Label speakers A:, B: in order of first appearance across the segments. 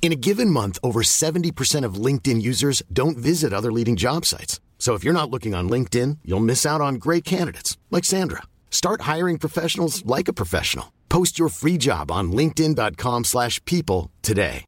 A: In a given month, over 70% of LinkedIn users don't visit other leading job sites. So if you're not looking on LinkedIn, you'll miss out on great candidates like Sandra. Start hiring professionals like a professional. Post your free job on linkedin.com/people today.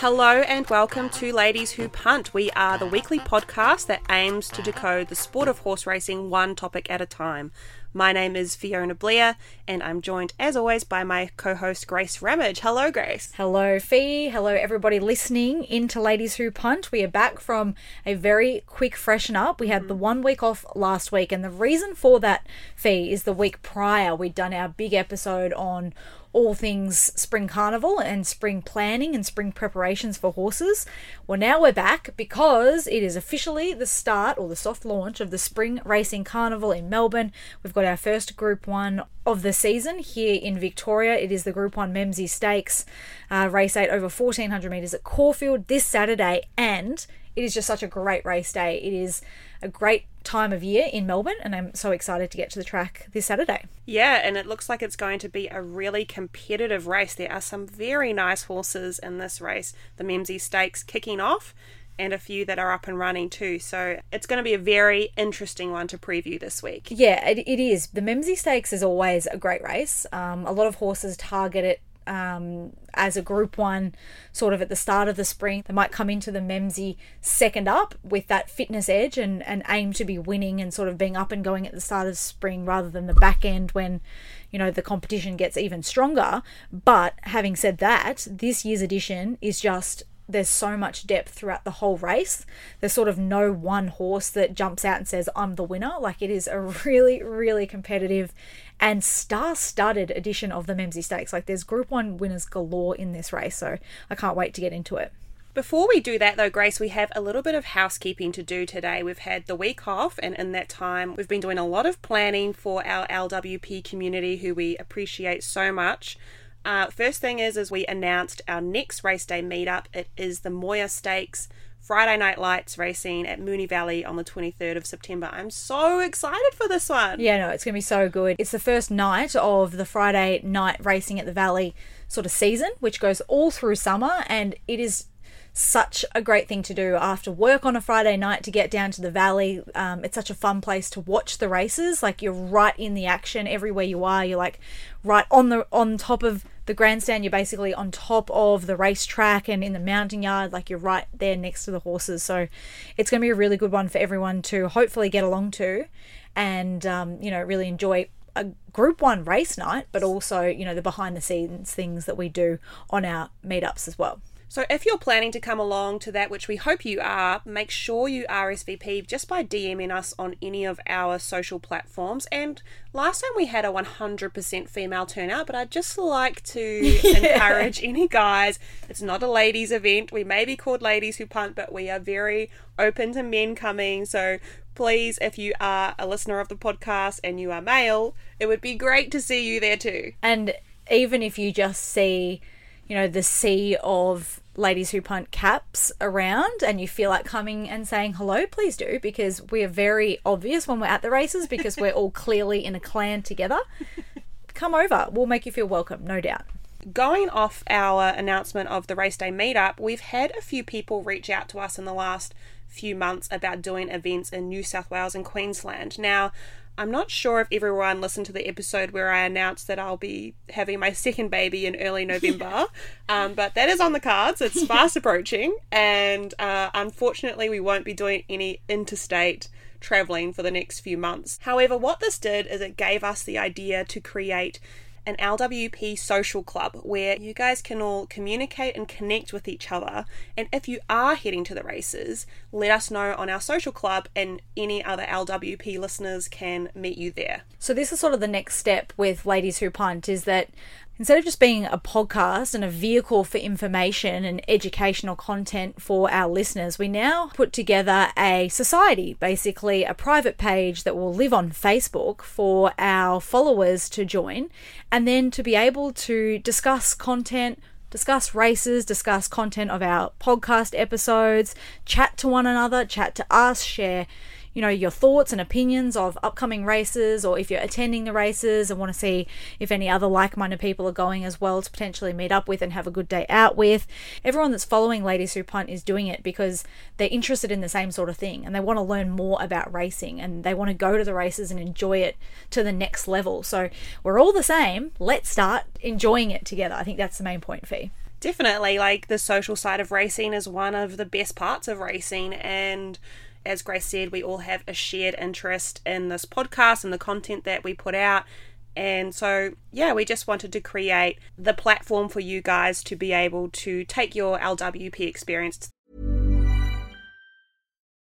B: Hello and welcome to Ladies Who Punt. We are the weekly podcast that aims to decode the sport of horse racing one topic at a time. My name is Fiona Blair and I'm joined as always by my co-host Grace Ramage. Hello Grace.
C: Hello, Fi. Hello, everybody listening into Ladies Who Punt. We are back from a very quick freshen up. We had the mm. one week off last week, and the reason for that, Fi, is the week prior we'd done our big episode on all things spring carnival and spring planning and spring preparations for horses. Well, now we're back because it is officially the start or the soft launch of the spring racing carnival in Melbourne. We've got our first Group 1 of the season here in Victoria. It is the Group 1 Memsie Stakes, uh, race 8 over 1400 metres at Caulfield this Saturday, and it is just such a great race day. It is a great time of year in Melbourne, and I'm so excited to get to the track this Saturday.
B: Yeah, and it looks like it's going to be a really competitive race. There are some very nice horses in this race. The Memsie Stakes kicking off and a few that are up and running too. So it's going to be a very interesting one to preview this week.
C: Yeah, it, it is. The Memsie Stakes is always a great race. Um, a lot of horses target it um, as a group one sort of at the start of the spring. They might come into the Memsie second up with that fitness edge and, and aim to be winning and sort of being up and going at the start of spring rather than the back end when, you know, the competition gets even stronger. But having said that, this year's edition is just there's so much depth throughout the whole race. There's sort of no one horse that jumps out and says, I'm the winner. Like it is a really, really competitive and star studded edition of the Memsie Stakes. Like there's Group 1 winners galore in this race. So I can't wait to get into it.
B: Before we do that, though, Grace, we have a little bit of housekeeping to do today. We've had the week off, and in that time, we've been doing a lot of planning for our LWP community, who we appreciate so much. Uh, first thing is, is we announced our next race day meetup. It is the Moya Stakes Friday Night Lights racing at Moonee Valley on the 23rd of September. I'm so excited for this one.
C: Yeah, no, it's going to be so good. It's the first night of the Friday night racing at the Valley sort of season, which goes all through summer, and it is such a great thing to do after work on a Friday night to get down to the valley. Um, it's such a fun place to watch the races. Like you're right in the action everywhere you are. You're like right on the on top of the grandstand. You're basically on top of the racetrack and in the mounting yard. Like you're right there next to the horses. So it's going to be a really good one for everyone to hopefully get along to, and um, you know really enjoy a group one race night, but also you know the behind the scenes things that we do on our meetups as well.
B: So, if you're planning to come along to that, which we hope you are, make sure you RSVP just by DMing us on any of our social platforms. And last time we had a 100% female turnout, but I'd just like to encourage any guys. It's not a ladies' event. We may be called Ladies Who Punt, but we are very open to men coming. So, please, if you are a listener of the podcast and you are male, it would be great to see you there too.
C: And even if you just see you know, the sea of ladies who punt caps around and you feel like coming and saying hello, please do because we are very obvious when we're at the races because we're all clearly in a clan together. Come over, we'll make you feel welcome, no doubt.
B: Going off our announcement of the race day meetup, we've had a few people reach out to us in the last few months about doing events in New South Wales and Queensland. Now, I'm not sure if everyone listened to the episode where I announced that I'll be having my second baby in early November, um, but that is on the cards. It's fast approaching, and uh, unfortunately, we won't be doing any interstate traveling for the next few months. However, what this did is it gave us the idea to create an LWP social club where you guys can all communicate and connect with each other. And if you are heading to the races, let us know on our social club, and any other LWP listeners can meet you there.
C: So, this is sort of the next step with Ladies Who Punt is that Instead of just being a podcast and a vehicle for information and educational content for our listeners, we now put together a society, basically a private page that will live on Facebook for our followers to join and then to be able to discuss content, discuss races, discuss content of our podcast episodes, chat to one another, chat to us, share you know your thoughts and opinions of upcoming races or if you're attending the races and want to see if any other like-minded people are going as well to potentially meet up with and have a good day out with everyone that's following ladies who punt is doing it because they're interested in the same sort of thing and they want to learn more about racing and they want to go to the races and enjoy it to the next level. So we're all the same. Let's start enjoying it together. I think that's the main point Fi.
B: Definitely, like the social side of racing is one of the best parts of racing, and as Grace said, we all have a shared interest in this podcast and the content that we put out. And so, yeah, we just wanted to create the platform for you guys to be able to take your LWP experience.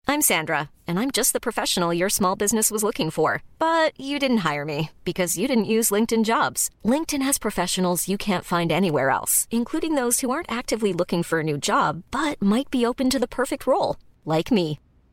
D: I'm Sandra, and I'm just the professional your small business was looking for. But you didn't hire me because you didn't use LinkedIn jobs. LinkedIn has professionals you can't find anywhere else, including those who aren't actively looking for a new job but might be open to the perfect role, like me.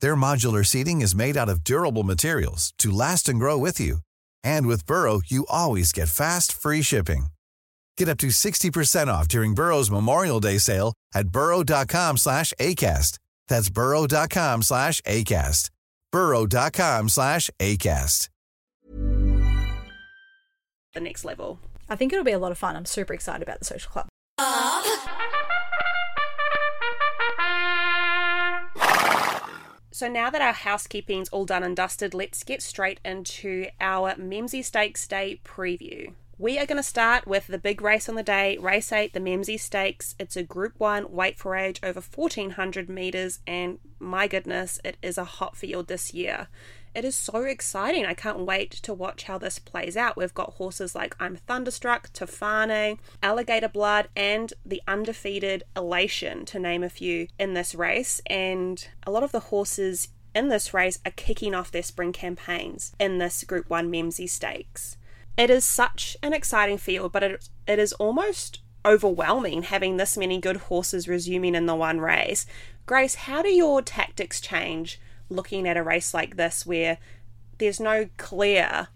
E: Their modular seating is made out of durable materials to last and grow with you. And with Burrow, you always get fast, free shipping. Get up to 60% off during Burrow's Memorial Day sale at burrow.com slash ACAST. That's burrow.com slash ACAST. burrow.com slash ACAST.
B: The next level.
C: i think it'll be a lot of fun i'm super excited about the social club
B: So now that our housekeeping's all done and dusted, let's get straight into our Memsie Stakes Day preview. We are going to start with the big race on the day, race 8, the Memsie Stakes. It's a group 1 weight for age over 1400 meters and my goodness, it is a hot field this year. It is so exciting. I can't wait to watch how this plays out. We've got horses like I'm Thunderstruck, Tofane, Alligator Blood, and the undefeated Elation, to name a few, in this race. And a lot of the horses in this race are kicking off their spring campaigns in this Group 1 Memsie Stakes. It is such an exciting field, but it, it is almost overwhelming having this many good horses resuming in the one race. Grace, how do your tactics change looking at a race like this where there's no clear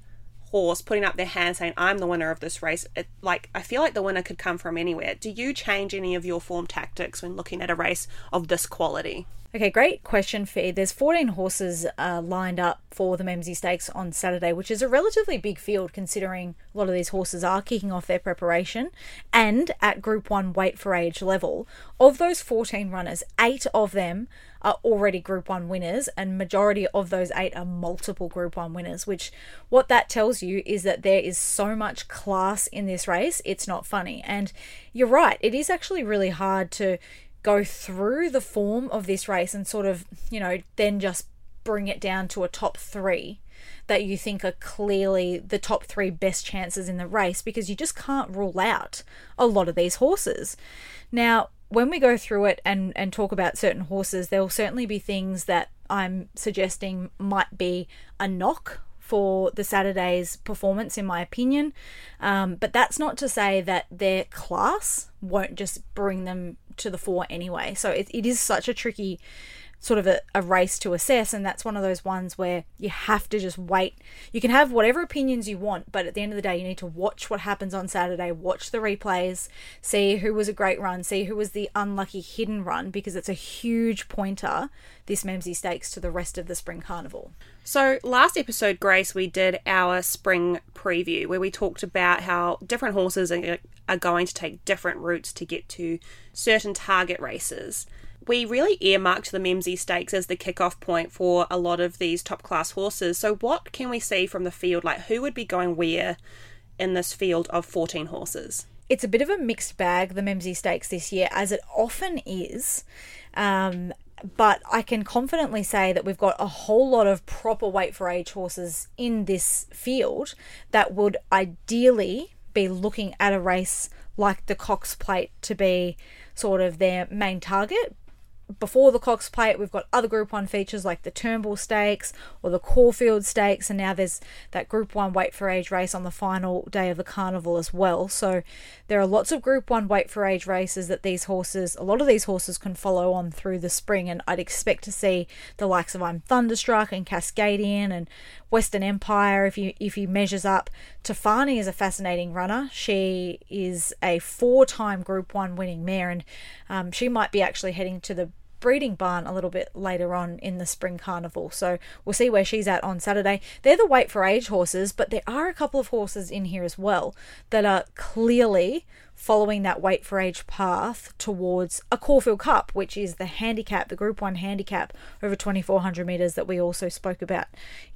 B: horse putting up their hand saying I'm the winner of this race. It, like I feel like the winner could come from anywhere. Do you change any of your form tactics when looking at a race of this quality
C: Okay, great question, Fi. There's 14 horses uh, lined up for the Memsie Stakes on Saturday, which is a relatively big field considering a lot of these horses are kicking off their preparation and at Group 1 weight for age level. Of those 14 runners, eight of them are already Group 1 winners, and majority of those eight are multiple Group 1 winners, which what that tells you is that there is so much class in this race, it's not funny. And you're right, it is actually really hard to go through the form of this race and sort of, you know, then just bring it down to a top three that you think are clearly the top three best chances in the race because you just can't rule out a lot of these horses. Now, when we go through it and, and talk about certain horses, there will certainly be things that I'm suggesting might be a knock for the Saturday's performance, in my opinion. Um, but that's not to say that their class won't just bring them to the fore anyway. So it, it is such a tricky sort of a, a race to assess and that's one of those ones where you have to just wait you can have whatever opinions you want but at the end of the day you need to watch what happens on saturday watch the replays see who was a great run see who was the unlucky hidden run because it's a huge pointer this Memsie stakes to the rest of the spring carnival
B: So, last episode, Grace, we did our spring preview where we talked about how different horses are, are going to take different routes to get to certain target races. We really earmarked the Memsie Stakes as the kickoff point for a lot of these top class horses. So, what can we see from the field? Like, who would be going where in this field of 14 horses?
C: it's a bit of a mixed bag, the Memsie Stakes this year, as it often is. Um, but I can confidently say that we've got a whole lot of proper weight for age horses in this field that would ideally be looking at a race like the Cox Plate to be sort of their main target before the Cox Plate, we've got other Group 1 features like the Turnbull Stakes or the Caulfield Stakes, and now there's that Group 1 Weight for Age race on the final day of the carnival as well. So there are lots of Group 1 Weight for Age races that these horses, a lot of these horses can follow on through the spring, and I'd expect to see the likes of I'm Thunderstruck and Cascadian and Western Empire if you if he measures up. Tofane is a fascinating runner. She is a four-time Group One winning mare, and um, she might be actually heading to the breeding barn a little bit later on in the spring carnival. So we'll see where she's at on Saturday. They're the weight for age horses, but there are a couple of horses in here as well that are clearly following that weight for age path towards a Caulfield Cup, which is the handicap, the Group 1 handicap over 2400 metres that we also spoke about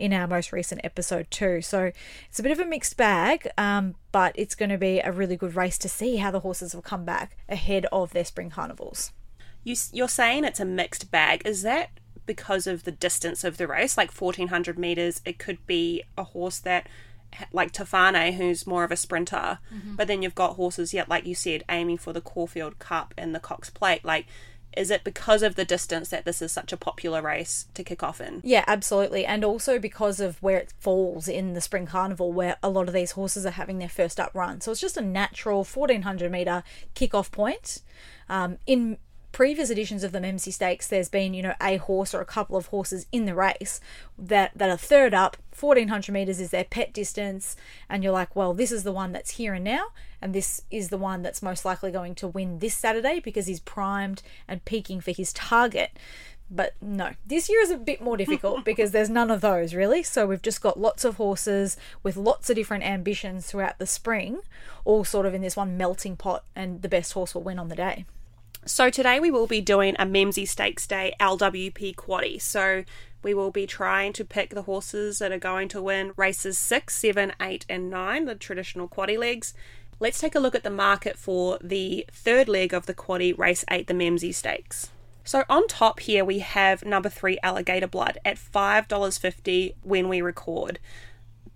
C: in our most recent episode, too. So it's a bit of a mixed bag, um, but it's going to be a really good race to see how the horses will come back ahead of their spring carnivals.
B: You, you're saying it's a mixed bag. Is that because of the distance of the race, like 1400 metres? It could be a horse that like Tofane, who's more of a sprinter, mm-hmm. but then you've got horses yet, like you said, aiming for the Caulfield Cup and the Cox Plate. Like, is it because of the distance that this is such a popular race to kick off in?
C: Yeah, absolutely. And also because of where it falls in the Spring Carnival, where a lot of these horses are having their first up run. So it's just a natural 1400 metre kick-off point. Um, in previous editions of the Memsie Stakes, there's been, you know, a horse or a couple of horses in the race that, that are third up. 1400 metres is their pet distance. And you're like, well, this is the one that's here and now. And this is the one that's most likely going to win this Saturday because he's primed and peaking for his target. But no, this year is a bit more difficult because there's none of those really. So we've just got lots of horses with lots of different ambitions throughout the spring, all sort of in this one melting pot, and the best horse will win on the day.
B: So today we will be doing a Memsie Stakes Day LWP Quaddie. So we will be trying to pick the horses that are going to win races 6, 7, 8 and 9, the traditional quaddie legs. Let's take a look at the market for the third leg of the quaddie race 8, the Memsie Stakes. So on top here we have number 3 Alligator Blood at $5.50 when we record.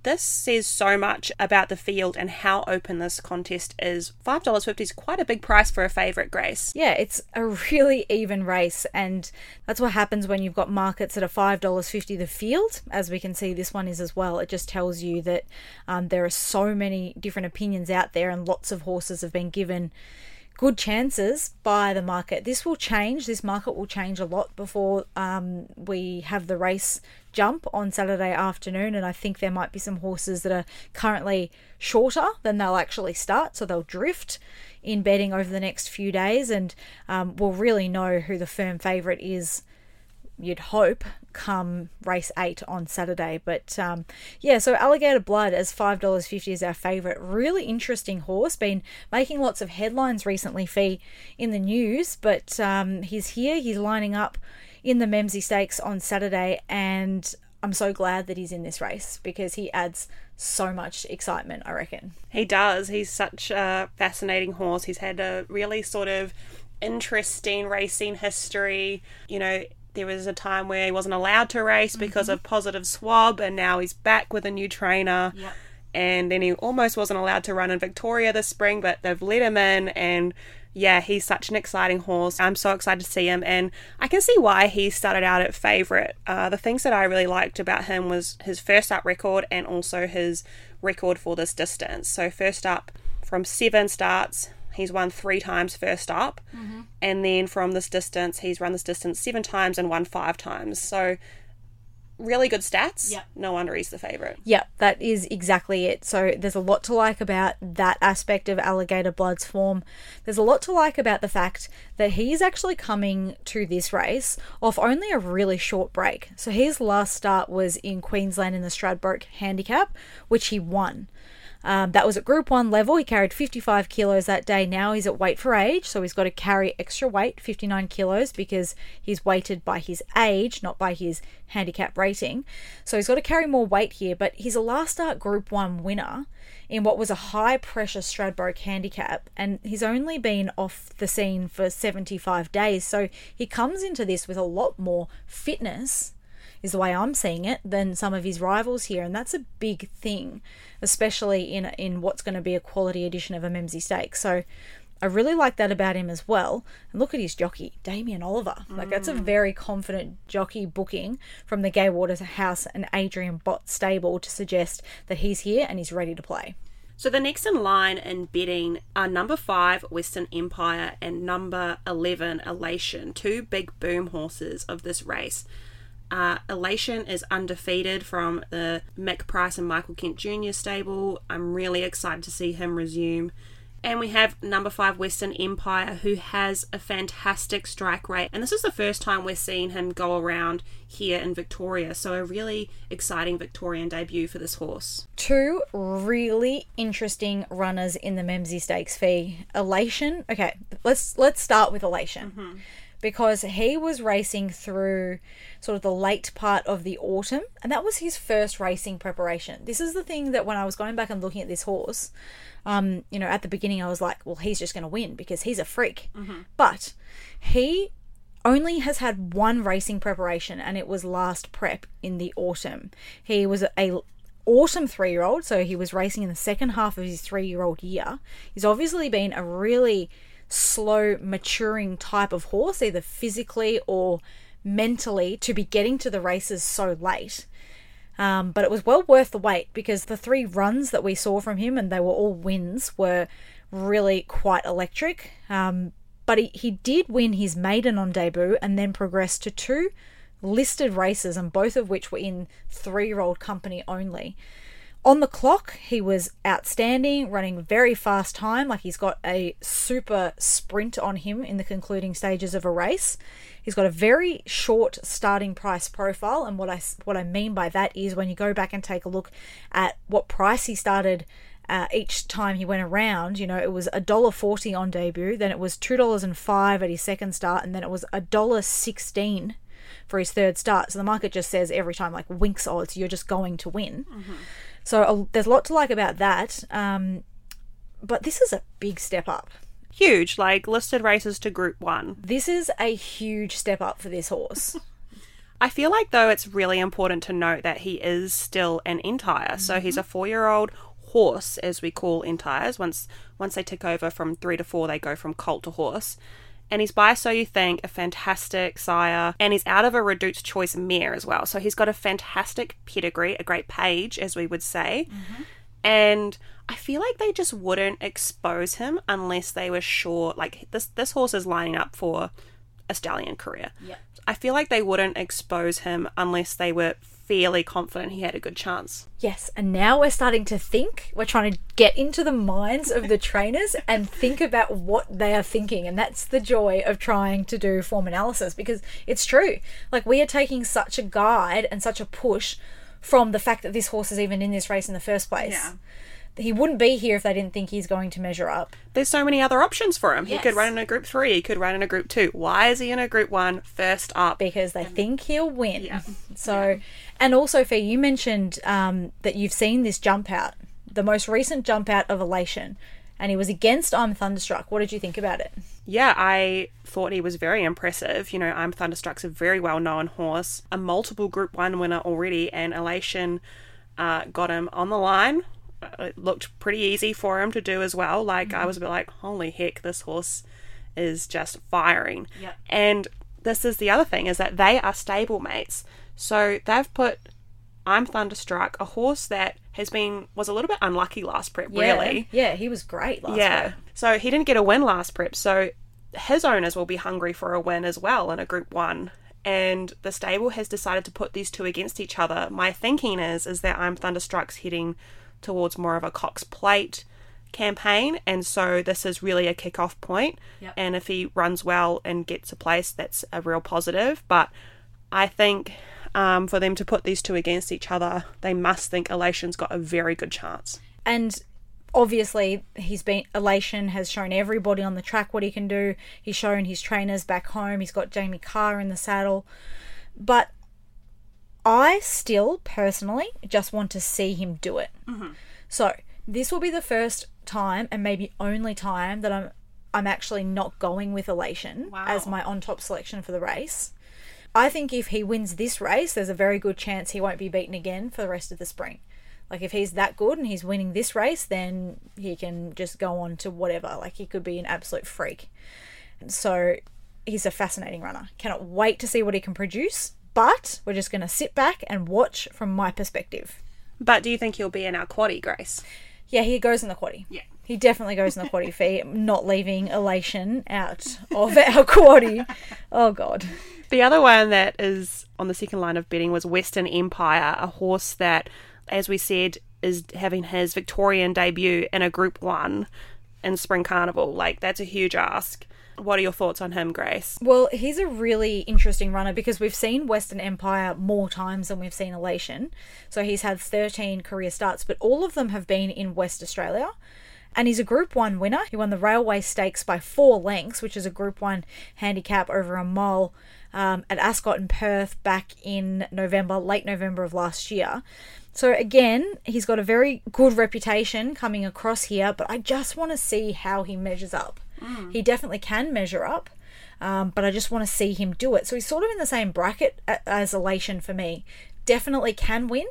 B: This says so much about the field and how open this contest is. $5.50 is quite a big price for a favourite, Grace.
C: Yeah, it's a really even race, and that's what happens when you've got markets that are $5.50 the field, as we can see this one is as well. It just tells you that um, there are so many different opinions out there, and lots of horses have been given good chances by the market. This will change. This market will change a lot before um, we have the race jump on Saturday afternoon. And I think there might be some horses that are currently shorter than they'll actually start, so they'll drift in betting over the next few days. And um, we'll really know who the firm favourite is you'd hope come race eight on Saturday. But um, yeah, so Alligator Blood as five dollars fifty is our favourite. Really interesting horse. Been making lots of headlines recently. Fi in the news, but um, he's here. He's lining up in the Memsie Stakes on Saturday, and I'm so glad that he's in this race because he adds so much excitement. I reckon
B: he does. He's such a fascinating horse. He's had a really sort of interesting racing history. You know, there was a time where he wasn't allowed to race because mm-hmm. of positive swab, and now he's back with a new trainer.
C: Yep.
B: And then he almost wasn't allowed to run in Victoria this spring, but they've let him in. And yeah, he's such an exciting horse. I'm so excited to see him, and I can see why he started out at favourite. Uh, the things that I really liked about him was his first up record and also his record for this distance. So, first up from seven starts, He's won three times first up. Mm-hmm. And then from this distance, he's run this distance seven times and won five times. So really good stats.
C: Yeah.
B: No wonder he's the favourite.
C: Yeah, that is exactly it. So there's a lot to like about that aspect of Alligator Blood's form. There's a lot to like about the fact that he's actually coming to this race off only a really short break. So his last start was in Queensland in the Stradbroke Handicap, which he won. Um, that was at Group 1 level. He carried 55 kilos that day. Now he's at weight for age, so he's got to carry extra weight, 59 kilos, because he's weighted by his age, not by his handicap rating. So he's got to carry more weight here, but he's a last start Group 1 winner in what was a high pressure Stradbroke handicap, and he's only been off the scene for 75 days. So he comes into this with a lot more fitness is the way I'm seeing it, than some of his rivals here, and that's a big thing, especially in in what's going to be a quality edition of a Memsie Stakes. So I really like that about him as well. And look at his jockey, Damien Oliver. Like that's a mm. very confident jockey booking from the Gai Waterhouse and Adrian Bott stable to suggest that he's here and he's ready to play.
B: So the next in line in bidding are number five, Western Empire, and number 11, Elation, two big boom horses of this race. Uh, Elation is undefeated from the Mick Price and Michael Kent Jr. stable. I'm really excited to see him resume. And we have number five, Western Empire, who has a fantastic strike rate. And this is the first time we're seeing him go around here in Victoria. So, a really exciting Victorian debut for this horse.
C: Two really interesting runners in the Memsie Stakes Fi. Elation. Okay, let's let's start with Elation. Because he was racing through sort of the late part of the autumn, and that was his first racing preparation. This is the thing that when I was going back and looking at this horse, um, you know, at the beginning I was like, well, he's just going to win because he's a freak. But he only has had one racing preparation, and it was last prep in the autumn. He was a autumn three year old, so he was racing in the second half of his three year old year. He's obviously been a really slow maturing type of horse, either physically or mentally, to be getting to the races so late. Um, but it was well worth the wait because the three runs that we saw from him, and they were all wins, were really quite electric. Um, but he, he did win his maiden on debut and then progressed to two listed races, and both of which were in three year old company only. On the clock, he was outstanding, running very fast time, like he's got a super sprint on him in the concluding stages of a race. He's got a very short starting price profile, and what I what I mean by that is when you go back and take a look at what price he started uh, each time he went around, you know, it was a dollar forty on debut, then it was two dollars and five at his second start, and then it was a dollar sixteen for his third start. So the market just says every time like winks odds, you're just going to win. So uh, there's a lot to like about that. Um, but this is a big step up.
B: Huge, like listed races to Group 1.
C: This is a huge step up for this horse.
B: I feel like, though, it's really important to note that he is still an entire. So he's a four year old horse, as we call entires. Once once they tick over from three to four, they go from colt to horse. And he's by So You Think, a fantastic sire, and he's out of a Redoute's Choice mare as well. So he's got a fantastic pedigree, a great page, as we would say. Mm-hmm. And I feel like they just wouldn't expose him unless they were sure, like this this horse is lining up for a stallion career.
C: Yeah.
B: I feel like they wouldn't expose him unless they were fairly confident he had a good chance.
C: Yes, and now we're starting to think. We're trying to get into the minds of the trainers and think about what they are thinking. And that's the joy of trying to do form analysis because it's true. Like, we are taking such a guide and such a push from the fact that this horse is even in this race in the first place.
B: Yeah.
C: He wouldn't be here if they didn't think he's going to measure up.
B: There's so many other options for him. He could run in a group three, he could run in a group two. Why is he in a group one first up?
C: because they think he'll win.
B: Yeah.
C: So, and also, Fi, you mentioned um, that you've seen this jump out, the most recent jump out of Elation, and he was against I'm Thunderstruck. What did you think about it?
B: Yeah, I thought he was very impressive. You know, I'm Thunderstruck's a very well known horse, a multiple Group 1 winner already, and Elation uh, got him on the line. Uh, It looked pretty easy for him to do as well. Like, I was a bit like, holy heck, this horse is just firing.
C: Yep.
B: And this is the other thing is that they are stablemates. So they've put I'm Thunderstruck, a horse that has been was a little bit unlucky last prep, really.
C: Yeah, he was great last
B: Yeah.
C: prep.
B: So he didn't get a win last prep. So his owners will be hungry for a win as well in a group one. And the stable has decided to put these two against each other. My thinking is is that I'm Thunderstruck's heading towards more of a Cox Plate campaign, and so this is really a kick-off point.
C: Yep.
B: And if he runs well and gets a place, that's a real positive. But I think um, for them to put these two against each other, they must think Elation's got a very good chance.
C: And obviously he's been elation has shown everybody on the track what he can do. He's shown his trainers back home. He's got Jamie Kah in the saddle. But i still personally just want to see him do it. So this will be the first time and maybe only time that i'm i'm actually not going with elation as my on top selection for the race i think if he wins this race there's a very good chance he won't be beaten again for the rest of the spring like if he's that good and he's winning this race, then he can just go on to whatever. Like he could be an absolute freak. So he's a fascinating runner. Cannot wait to see what he can produce. But we're just going to sit back and watch from my perspective.
B: But do you think he'll be in our quaddie, Grace?
C: Yeah, he goes in the quaddie.
B: Yeah.
C: He definitely goes in the quaddie Fi, not leaving elation out of our quaddie. Oh god.
B: The other one that is on the second line of betting was Western Empire, a horse that, as we said, is having his Victorian debut in a Group 1 in Spring Carnival. Like, that's a huge ask. What are your thoughts on him, Grace?
C: Well, he's a really interesting runner because we've seen Western Empire more times than we've seen Elation. So he's had 13 career starts, but all of them have been in West Australia. And he's a Group 1 winner. He won the Railway Stakes by four lengths, which is a Group 1 handicap over a mile um, at Ascot and Perth back in November, late November of last year. So again, he's got a very good reputation coming across here, but I just want to see how he measures up. He definitely can measure up, um, but I just want to see him do it. So he's sort of in the same bracket as Elation for me. Definitely can win,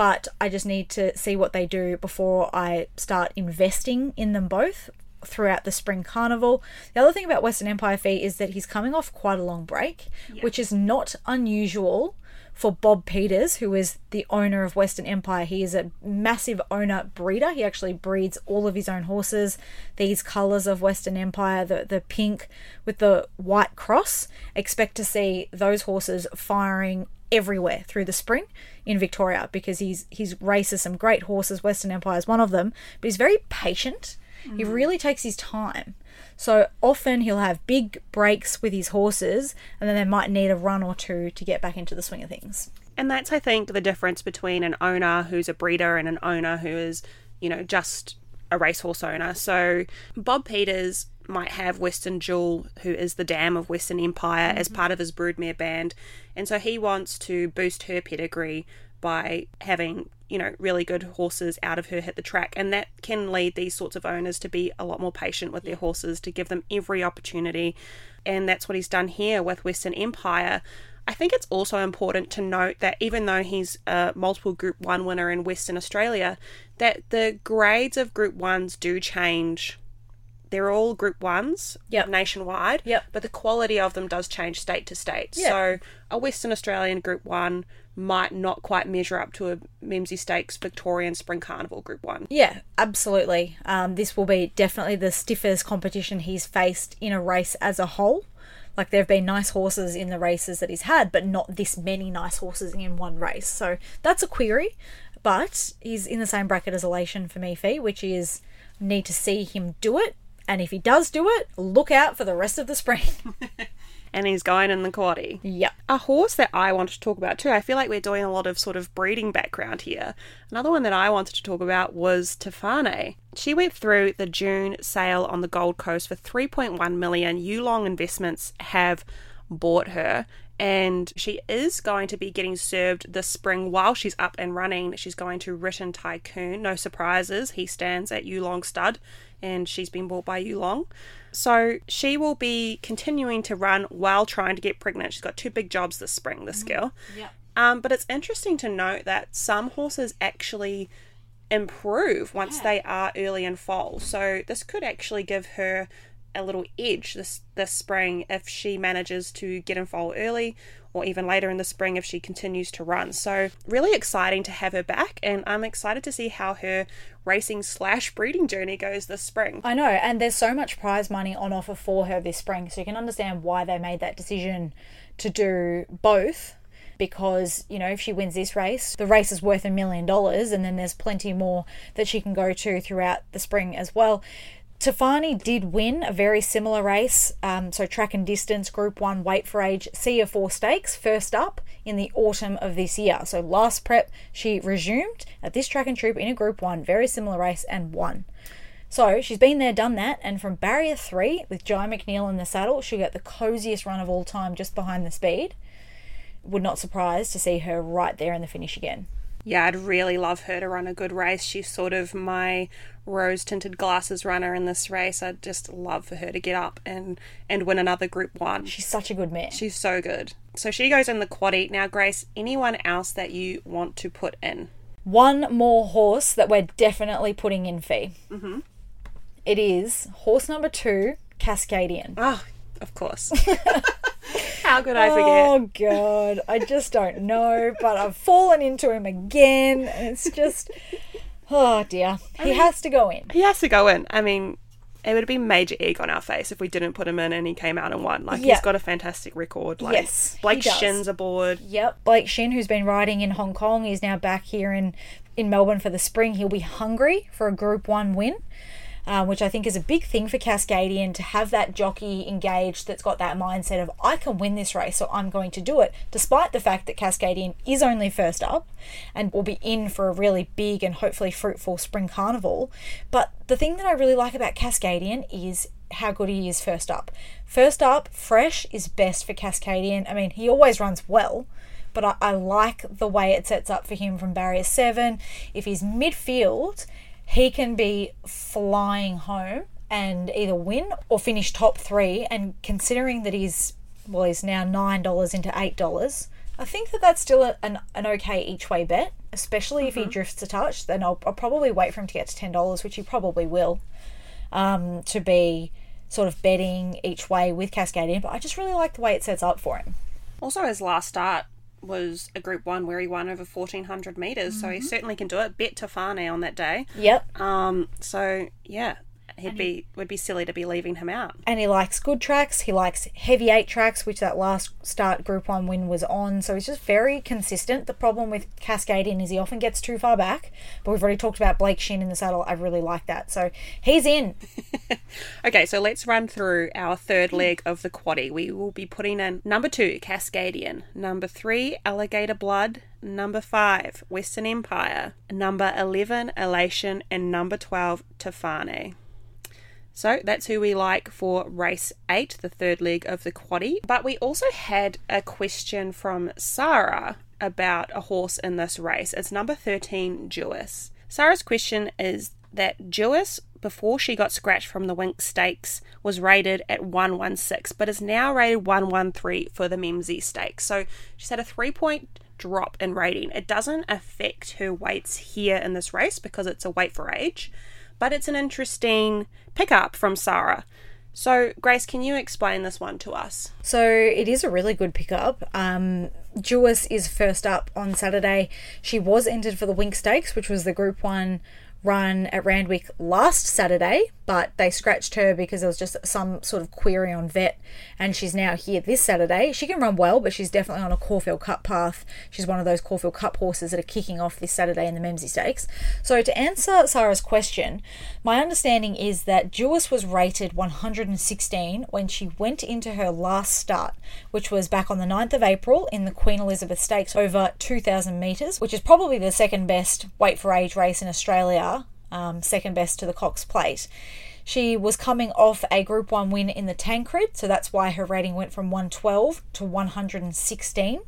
C: but I just need to see what they do before I start investing in them both throughout the spring carnival. The other thing about Western Empire Fi is that he's coming off quite a long break, which is not unusual for Bob Peters, who is the owner of Western Empire. He is a massive owner breeder. He actually breeds all of his own horses. These colours of Western Empire, the, the pink with the white cross, expect to see those horses firing everywhere through the spring in Victoria because he's he's races some great horses. Western Empire is one of them, but he's very patient. He mm. really takes his time. So often he'll have big breaks with his horses, and then they might need a run or two to get back into the swing of things.
B: And that's, I think, the difference between an owner who's a breeder and an owner who is, you know, just a racehorse owner. So Bob Peters might have Western Jewel, who is the dam of Western Empire, as mm-hmm. part of his broodmare band. And so he wants to boost her pedigree by having, you know, really good horses out of her hit the track. And that can lead these sorts of owners to be a lot more patient with their horses, to give them every opportunity. And that's what he's done here with Western Empire. I think it's also important to note that even though he's a multiple Group 1 winner in Western Australia, that the grades of Group 1s do change. They're all Group 1s
C: Yep.
B: nationwide,
C: Yep.
B: but the quality of them does change state to state.
C: Yeah.
B: So a Western Australian Group 1 might not quite measure up to a Memsie Stakes Victorian Spring Carnival Group 1.
C: Yeah, absolutely. Um, this will be definitely the stiffest competition he's faced in a race as a whole. Like there have been nice horses in the races that he's had, but not this many nice horses in one race. So that's a query. But he's in the same bracket as Elation for me, Fi, which is need to see him do it. And if he does do it, look out for the rest of the spring.
B: And he's going in the quaddie.
C: yep.
B: A horse that I wanted to talk about too, I feel like we're doing a lot of sort of breeding background here. Another one that I wanted to talk about was Tofane. She went through the June sale on the Gold Coast for 3.1 million. Yulong Investments have bought her and she is going to be getting served this spring while she's up and running. She's going to Written Tycoon. No surprises. He stands at Yulong Stud and she's been bought by Yulong. So she will be continuing to run while trying to get pregnant. She's got two big jobs this spring, this girl.
C: Yeah.
B: Um, but it's interesting to note that some horses actually improve once they are early in foal. So this could actually give her a little edge this this spring if she manages to get in foal early or even later in the spring if she continues to run. So really exciting to have her back and I'm excited to see how her racing slash breeding journey goes this spring.
C: I know, and there's so much prize money on offer for her this spring, so you can understand why they made that decision to do both. Because, you know, if she wins this race, the race is worth a million dollars, and then there's plenty more that she can go to throughout the spring as well. Tofane did win a very similar race, um, so track and distance, Group 1 weight for age, C.F. Orr Stakes, first up in the autumn of this year. So last prep, she resumed at this track and troop in a Group 1, very similar race, and won. So she's been there, done that, and from barrier three with Jye McNeil in the saddle, she'll get the coziest run of all time just behind the speed. Would not surprise to see her right there in the finish again.
B: Yeah, I'd really love her to run a good race. She's sort of my rose tinted glasses runner in this race. I'd just love for her to get up and, and win another group one.
C: She's such a good mare.
B: She's so good. So she goes in the quaddie. Now, Grace, anyone else that you want to put in?
C: One more horse that we're definitely putting in Fi. Mm-hmm. It is horse number two, Cascadian.
B: Oh, of course. How could I forget?
C: Oh god, I just don't know, but I've fallen into him again. and It's just, oh dear, he has to go in.
B: He has to go in. I mean, it would be major egg on our face if we didn't put him in and he came out and won. Like
C: Yeah.
B: he's got a fantastic record. Like
C: Yes,
B: Blake. Shinn's aboard.
C: Yep, Blake Shinn, who's been riding in Hong Kong, he's now back here in in Melbourne for the spring. He'll be hungry for a Group One win. Um, which I think is a big thing for Cascadian to have that jockey engaged that's got that mindset of I can win this race, so I'm going to do it, despite the fact that Cascadian is only first up and will be in for a really big and hopefully fruitful spring carnival. But the thing that I really like about Cascadian is how good he is first up. First up, fresh is best for Cascadian. I mean, he always runs well, but I, I like the way it sets up for him from barrier seven. If he's midfield, he can be flying home and either win or finish top three. And considering that he's well, he's now nine dollars into eight dollars. I think that that's still an, an okay each way bet, especially if he drifts a touch. Then I'll, I'll probably wait for him to get to ten dollars, which he probably will, um, to be sort of betting each way with Cascadian. But I just really like the way it sets up for him.
B: Also, his last start was a Group One where he won over fourteen hundred meters, so
C: Mm-hmm.
B: he certainly can do it. Bet Tofane on that day.
C: Yep.
B: Um. So yeah, he'd be would be silly to be leaving him out.
C: and he likes good tracks. He likes heavy eight tracks, which that last start Group One win was on. So he's just very consistent. The problem with Cascadian is he often gets too far back. But we've already talked about Blake Shinn in the saddle. I really like that. So he's in.
B: Okay, so let's run through our third leg of the quaddie. We will be putting in number two, Cascadian, number three, Alligator Blood, number five, Western Empire, number 11, Elation, and number 12, Tofane. So that's who we like for race eight, the third leg of the quaddie. But we also had a question from Sarah about a horse in this race. It's number 13, Jewess. Sarah's question is that Jewess, before she got scratched from the Winx Stakes, was rated at 116, but is now rated 113 for the Memsie Stakes. So she's had a three point drop in rating. It doesn't affect her weights here in this race because it's a weight for age, but it's an interesting pickup from Sarah. So, Grace, can you explain this one to us?
C: So it is a really good pickup. Um, Jewess is first up on Saturday. She was entered for the Winx Stakes, which was the Group One run at Randwick last Saturday, but they scratched her because there was just some sort of query on vet, and she's now here this Saturday. She can run well, but she's definitely on a Caulfield Cup path. She's one of those Caulfield Cup horses that are kicking off this Saturday in the Memsie Stakes. So to answer Sarah's question, my understanding is that Jewess was rated 116 when she went into her last start, which was back on the 9th of April in the Queen Elizabeth Stakes over 2,000 metres, which is probably the second best weight for age race in Australia, um, second best to the Cox Plate. She was coming off a Group 1 win in the Tancred, so that's why her rating went from 112 to 116.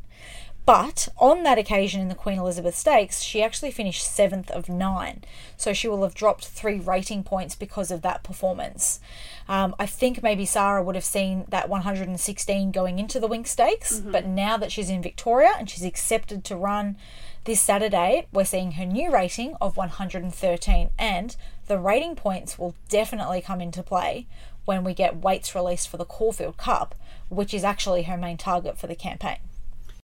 C: But on that occasion in the Queen Elizabeth Stakes, she actually finished seventh of nine. So she will have dropped three rating points because of that performance. Um, I think maybe Sarah would have seen that 116 going into the Winx Stakes, but now that she's in Victoria and she's accepted to run this Saturday, we're seeing her new rating of 113. And the rating points will definitely come into play when we get weights released for the Caulfield Cup, which is actually her main target for the campaign.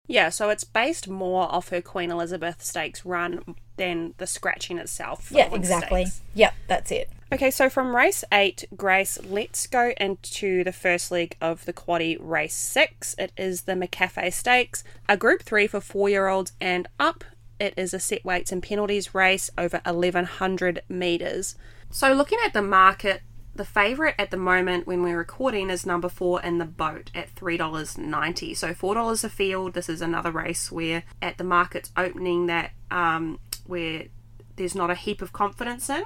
B: Yeah, so it's based more off her Queen Elizabeth Stakes run than the scratching itself.
C: Yeah, exactly.
B: Stakes.
C: Yep, that's it.
B: Okay, so from race eight, Grace, let's go into the first leg of the quaddie race six. It is the McCafe Stakes, a group three for four year olds and up. It is a set weights and penalties race over 1100 metres. So, looking at the market, The favourite at the moment when we're recording is number four in the boat at $3.90. So $4 a field. This is another race where at the market's opening that um, where there's not a heap of confidence in.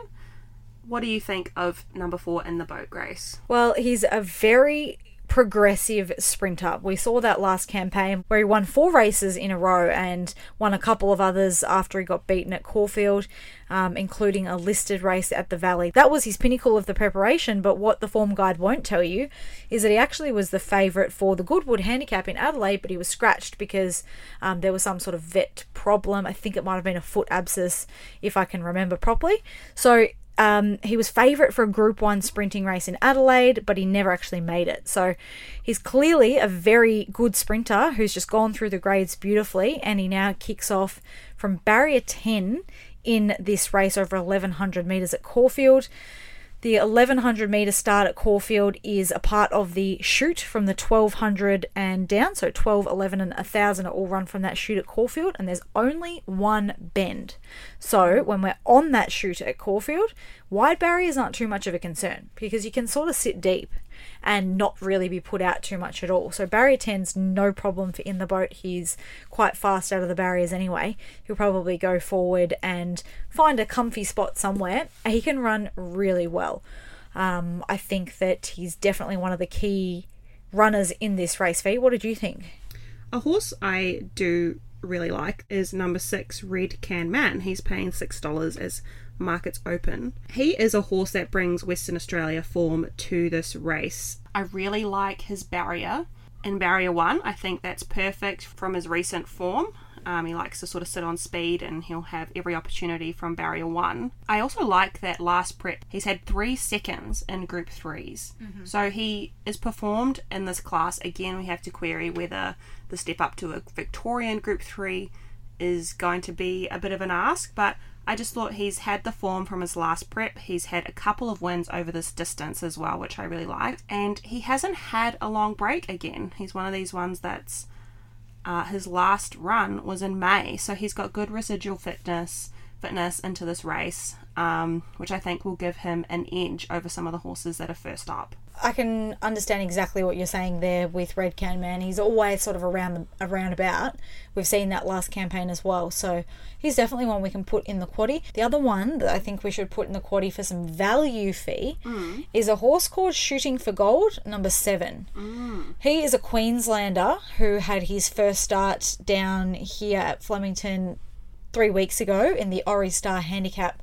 B: What do you think of number four in the boat, Grace?
C: Well, he's a very progressive sprinter. We saw that last campaign where he won four races in a row and won a couple of others after he got beaten at Caulfield, um, including a listed race at the Valley. That was his pinnacle of the preparation, but what the form guide won't tell you is that he actually was the favourite for the Goodwood handicap in Adelaide, but he was scratched because um, there was some sort of vet problem. I think it might have been a foot abscess, if I can remember properly. So um, he was favourite for a Group 1 sprinting race in Adelaide, but he never actually made it. So he's clearly a very good sprinter who's just gone through the grades beautifully, and he now kicks off from barrier 10 in this race over 1100 metres at Caulfield. The 1100 metre start at Caulfield is a part of the shoot from the 1200 and down. So 12, 11, and 1000 are all run from that shoot at Caulfield, and there's only one bend. So when we're on that shoot at Caulfield, wide barriers aren't too much of a concern because you can sort of sit deep and not really be put out too much at all. So barrier 10's no problem for in the boat. He's quite fast out of the barriers anyway. He'll probably go forward and find a comfy spot somewhere. He can run really well. Um, I think that he's definitely one of the key runners in this race. Fi, what did you think?
B: A horse I do really like is number six, Red Can Man. He's paying six dollars as markets open. He is a horse that brings Western Australia form to this race. I really like his barrier. In barrier one, I think that's perfect from his recent form. Um, he likes to sort of sit on speed and he'll have every opportunity from barrier one. I also like that last prep. He's had three seconds in group 3s So he is performed in this class. Again, we have to query whether the step up to a Victorian group three is going to be a bit of an ask, but I just thought he's had the form from his last prep. He's had a couple of wins over this distance as well, which I really liked. And he hasn't had a long break again. He's one of these ones that's uh, his last run was in May, so he's got good residual fitness fitness into this race, um, which I think will give him an edge over some of the horses that are first up.
C: I can understand exactly what you're saying there with Red Can Man. He's always sort of around the around about. We've seen that last campaign as well, so he's definitely one we can put in the quaddie. The other one that I think we should put in the quaddie for some value Fi mm. is a horse called Shooting for Gold, number seven. Mm. He is a Queenslander who had his first start down here at Flemington three weeks ago in the Ori Star Handicap.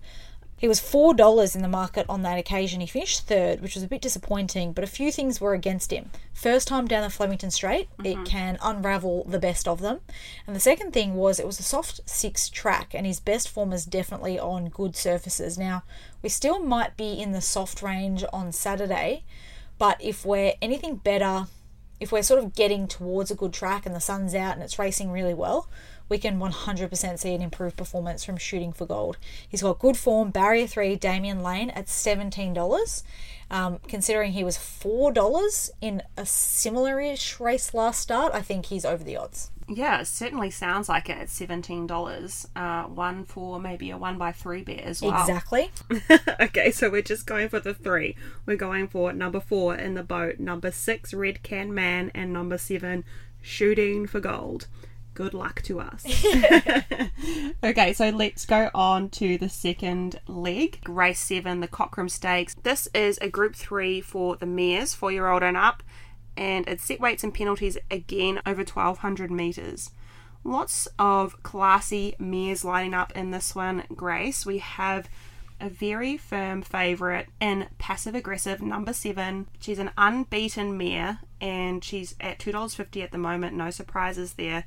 C: He was four dollars in the market on that occasion. He finished third, which was a bit disappointing, but a few things were against him. First time down the Flemington Straight, it mm-hmm. can unravel the best of them. And the second thing was it was a soft six track, and his best form is definitely on good surfaces. Now, we still might be in the soft range on Saturday, but if we're anything better, if we're sort of getting towards a good track and the sun's out and it's racing really well, we can 100% see an improved performance from shooting for gold. He's got good form, barrier three, Damian Lane at $17. Um, considering he was $4 in a similar ish race last start, I think he's over the odds.
B: Yeah, it certainly sounds like it at seventeen dollars. Uh, one for maybe a one by three bet as well.
C: Exactly.
B: okay, so we're just going for the three. We're going for number four in the boat, number six Red Can Man, and number seven Shooting for Gold. Good luck to us. okay, so let's go on to the second leg, race seven, the Cockram Stakes. This is a group three for the mares, four year old and up, and it's set weights and penalties again over 1200 metres. Lots of classy mares lining up in this one, Grace. We have a very firm favourite in passive aggressive number seven. She's an unbeaten mare and she's at $2.50 at the moment. No surprises there.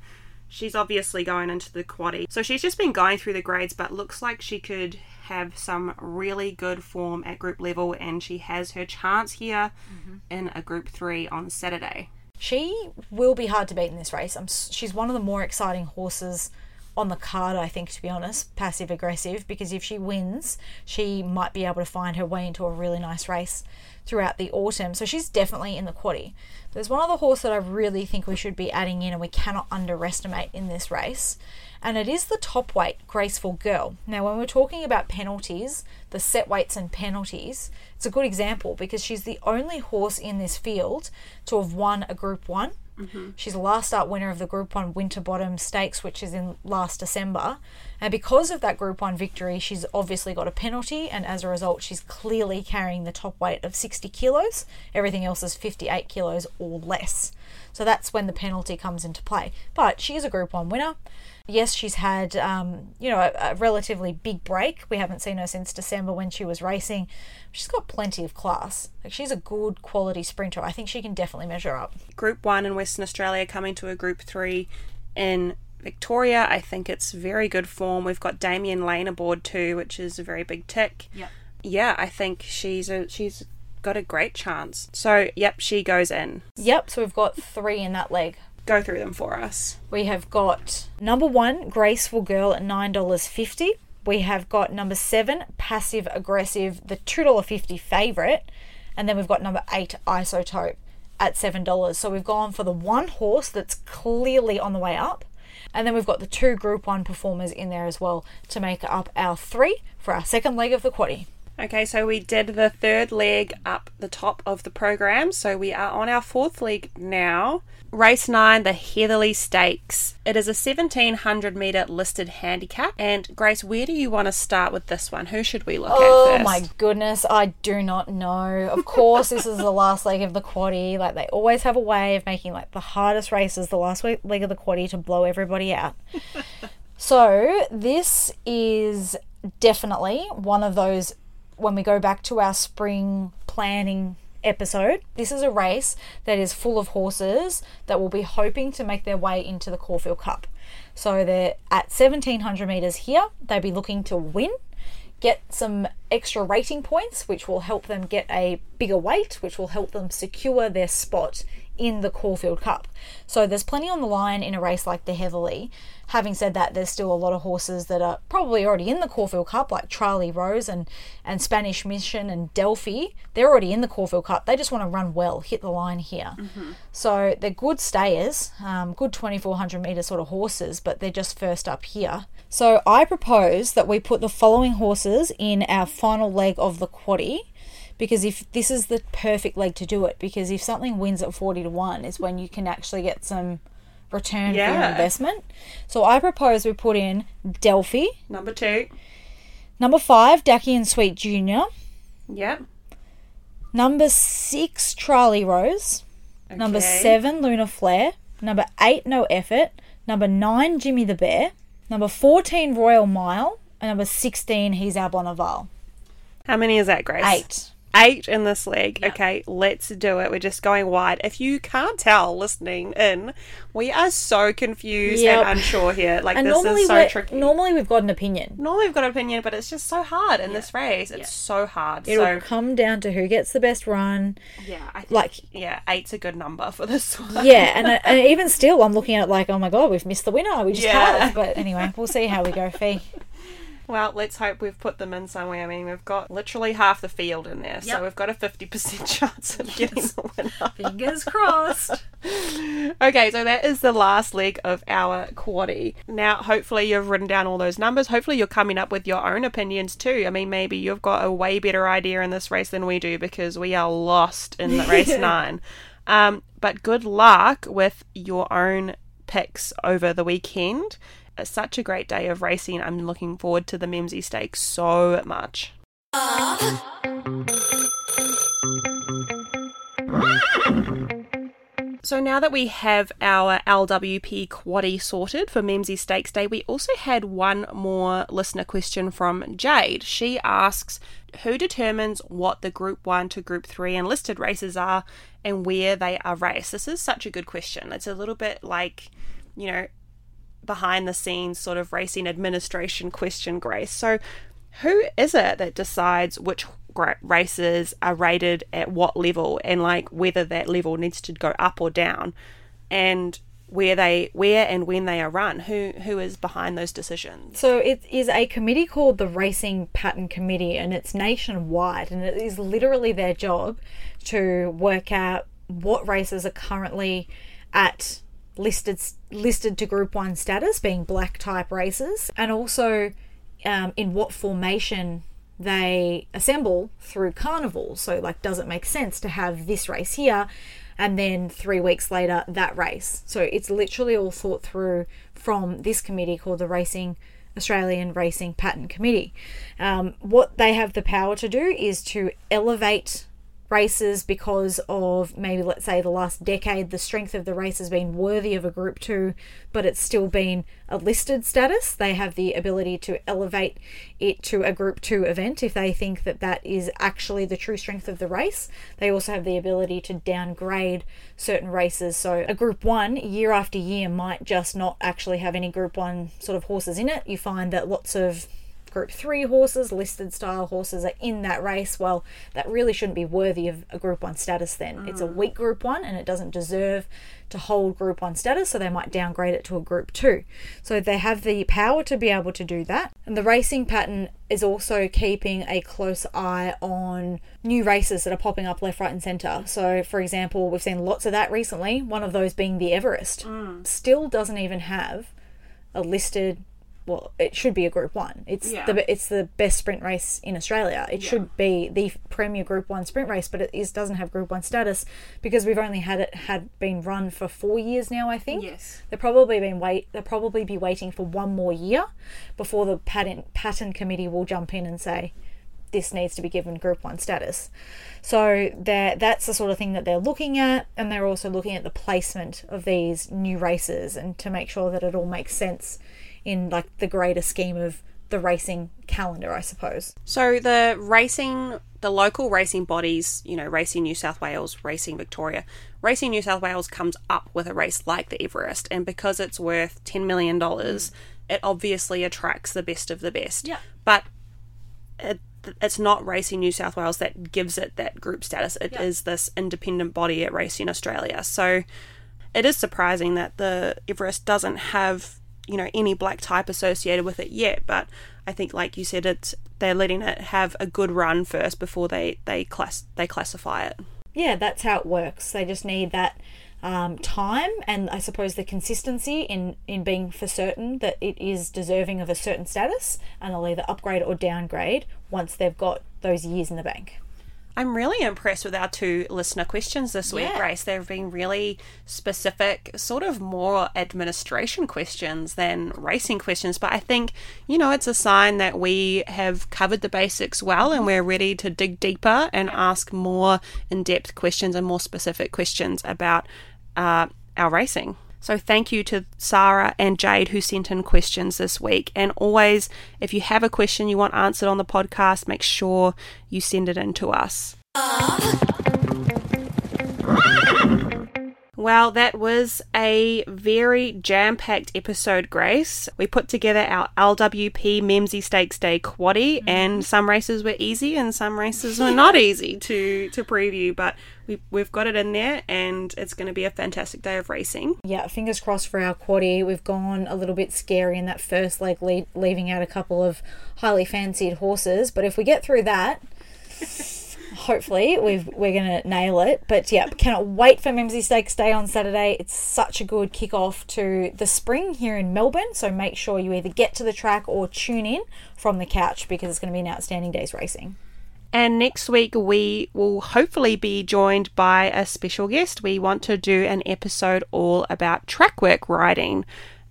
B: She's obviously going into the quaddie. So she's just been going through the grades, but looks like she could have some really good form at group level and she has her chance here mm-hmm. in a group three on Saturday.
C: She will be hard to beat in this race. I'm, she's one of the more exciting horses on the card, I think, to be honest, passive aggressive, because if she wins, she might be able to find her way into a really nice race throughout the autumn. So she's definitely in the quaddie. There's one other horse that I really think we should be adding in and we cannot underestimate in this race, and it is the top weight Graceful Girl. Now, when we're talking about penalties, the set weights and penalties, it's a good example because she's the only horse in this field to have won a Group 1 Mm-hmm. She's last start winner of the Group 1 Winterbottom Stakes, which is in last December. And because of that Group 1 victory, she's obviously got a penalty, and as a result, she's clearly carrying the top weight of 60 kilos. Everything else is 58 kilos or less. So that's when the penalty comes into play. But she is a Group 1 winner. Yes, she's had um, you know a, a, relatively big break. We haven't seen her since December when she was racing. She's got plenty of class. Like she's a good quality sprinter. I think she can definitely measure up.
B: Group one in Western Australia coming to a Group three in Victoria. I think it's very good form. We've got Damian Lane aboard too, which is a very big tick.
C: Yeah.
B: Yeah, I think she's a she's got a great chance. So, yep, she goes in.
C: Yep, so we've got three in that leg.
B: Go through them for us.
C: We have got number one, Graceful Girl at $9.50. We have got number seven, Passive Aggressive, the $2.50 favourite. And then we've got number eight, Isotope at $7. So we've gone for the one horse that's clearly on the way up. And then we've got the two Group 1 performers in there as well to make up our three for our second leg of the quaddie.
B: Okay, so we did the third leg up the top of the program. So we are on our fourth leg now. Race 9, the Heatherlie Stakes. It is a 1700 metre listed handicap. And Grace, where do you want to start with this one? Who should we look
C: oh,
B: at
C: first? Oh my goodness, I do not know. Of course, this is the last leg of the quaddie. Like, they always have a way of making like the hardest races the last leg of the quaddie to blow everybody out. so, this is definitely one of those when we go back to our spring planning episode. This is a race that is full of horses that will be hoping to make their way into the Caulfield Cup. So they're at 1700 metres here. They'll be looking to win, get some extra rating points, which will help them get a bigger weight, which will help them secure their spot in the Caulfield Cup. So there's plenty on the line in a race like the Heatherlie. Having said that, there's still a lot of horses that are probably already in the Caulfield Cup, like Charlie Rose and, and Spanish Mission and Delphi. They're already in the Caulfield Cup. They just want to run well, hit the line here. Mm-hmm. So they're good stayers, um, good 2400 metre sort of horses, but they're just first up here. So I propose that we put the following horses in our final leg of the quaddie because if this is the perfect leg to do it because if something wins at 40 to 1 is when you can actually get some return yeah. for your investment. So i propose we put in delphi.
B: Number two.
C: Number five Ducky and sweet junior.
B: Yep.
C: Number six charlie rose. Okay. number seven luna flare. Number eight no effort. Number nine jimmy the bear. Number 14 royal mile. And number 16 he's our Bonneval.
B: how many is that grace?
C: Eight
B: eight in this league. Yep. Okay, let's do it. We're just going wide. If you can't tell listening in, we are so confused yep. and unsure here. Like and this is so tricky.
C: Normally we've got an opinion.
B: Normally we've got an opinion, but it's just so hard in this race. It's so hard.
C: It'll
B: so,
C: come down to who gets the best run.
B: Yeah, I think, like yeah, eight's a good number for this one.
C: Yeah, and, uh, and even still, I'm looking at it like, oh my god, we've missed the winner. We just yeah. have. But anyway, we'll see how we go, Fi.
B: Well, let's hope we've put them in somewhere. I mean, we've got literally half the field in there, yep. so we've got a 50% chance of yes. getting the winner.
C: Fingers crossed.
B: okay, so that is the last leg of our quaddie. Now, hopefully, you've written down all those numbers. Hopefully, you're coming up with your own opinions too. I mean, maybe you've got a way better idea in this race than we do because we are lost in the race nine. Um, but good luck with your own picks over the weekend such a great day of racing. I'm looking forward to the Memsie Stakes so much. So now that we have our LWP quaddie sorted for Memsie Stakes Day, we also had one more listener question from Jade. She asks, who determines what the Group 1 to Group 3 enlisted races are and where they are raced? This is such a good question. It's a little bit like, you know, behind the scenes sort of racing administration question, Grace. So, who is it that decides which races are rated at what level and like whether that level needs to go up or down? And where they where and when they are run? Who who is behind those decisions?
C: So it is a committee called the Racing Pattern Committee, and it's nationwide, and it is literally their job to work out what races are currently at listed listed to Group One status, being black type races, and also um, in what formation they assemble through carnival. So, like, does it make sense to have this race here? And then three weeks later, that race. So it's literally all thought through from this committee called the Racing Australian Racing Pattern Committee. Um, what they have the power to do is to elevate races because of maybe let's say the last decade the strength of the race has been worthy of a group 2 but it's still been a listed status. They have the ability to elevate it to a group 2 event if they think that that is actually the true strength of the race. They also have the ability to downgrade certain races. So a group 1 year after year might just not actually have any group 1 sort of horses in it. You find that lots of Group 3 horses, listed style horses are in that race, well, that really shouldn't be worthy of a Group 1 status then. Mm. It's a weak Group 1 and it doesn't deserve to hold Group 1 status, so they might downgrade it to a Group 2. So they have the power to be able to do that. And the racing pattern is also keeping a close eye on new races that are popping up left, right, and centre. So, for example, we've seen lots of that recently, one of those being the Everest. Mm. Still doesn't even have a listed well, it should be a Group One. It's yeah. the it's the best sprint race in Australia. It yeah. should be the premier Group One sprint race, but it is doesn't have Group One status because we've only had it had been run for four years now. I think.
B: Yes.
C: They're probably been wait. They'll probably be waiting for one more year before the patent pattern committee will jump in and say this needs to be given Group One status. So that's the sort of thing that they're looking at, and they're also looking at the placement of these new races and to make sure that it all makes sense in like the greater scheme of the racing calendar, I suppose.
B: So the racing, the local racing bodies, you know, Racing New South Wales, Racing Victoria, Racing New South Wales comes up with a race like the Everest, and because it's worth ten million dollars, it obviously attracts the best of the best.
C: Yeah.
B: But it, it's not Racing New South Wales that gives it that group status. It yeah. is this independent body at Racing Australia. So it is surprising that the Everest doesn't have you know any black type associated with it yet but i think like you said it's they're letting it have a good run first before they they class they classify it.
C: Yeah that's how it works. They just need that um, time and i suppose the consistency in in being for certain that it is deserving of a certain status and they'll either upgrade or downgrade once they've got those years in the bank
B: I'm really impressed with our two listener questions this week, yeah. Grace. They've been really specific, sort of more administration questions than racing questions. But I think, you know, it's a sign that we have covered the basics well and we're ready to dig deeper and ask more in depth questions and more specific questions about uh, our racing. So thank you to Sarah and Jade who sent in questions this week. And always, if you have a question you want answered on the podcast, make sure you send it in to us. Well, that was a very jam packed episode, Grace. We put together our LWP Memsie Stakes Day quaddie, mm-hmm. and some races were easy and some races were not easy to, to preview, but we, we've got it in there and it's going to be a fantastic day of racing.
C: Yeah, fingers crossed for our quaddie. We've gone a little bit scary in that first leg, leaving out a couple of highly fancied horses, but if we get through that hopefully we've, we're going to nail it. But yeah, cannot wait for Memsie Stakes Day on Saturday. It's such a good kick-off to the spring here in Melbourne. So make sure you either get to the track or tune in from the couch because it's going to be an outstanding day's racing.
B: And next week, we will hopefully be joined by a special guest. We want to do an episode all about track work riding,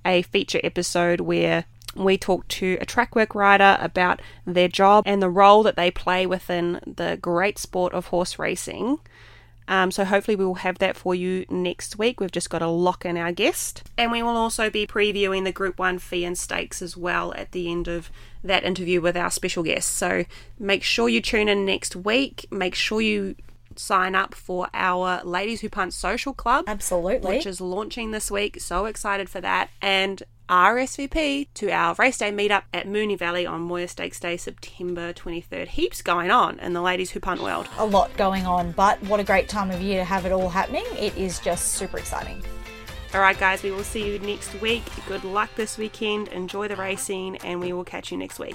B: a feature episode where we talked to a track work rider about their job and the role that they play within the great sport of horse racing. Um, so hopefully we will have that for you next week. We've just got to lock in our guest, and we will also be previewing the Group One Feehan Stakes as well at the end of that interview with our special guest. So make sure you tune in next week. Make sure you sign up for our Ladies Who Punt Social Club.
C: Absolutely.
B: Which is launching this week. So excited for that. And RSVP to our race day meetup at Moonee Valley on Moir Stakes Day, September 23rd. Heaps going on in the Ladies Who Punt world.
C: A lot going on, but what a great time of year to have it all happening. It is just super exciting.
B: All right, guys, we will see you next week. Good luck this weekend. Enjoy the racing, and we will catch you next week.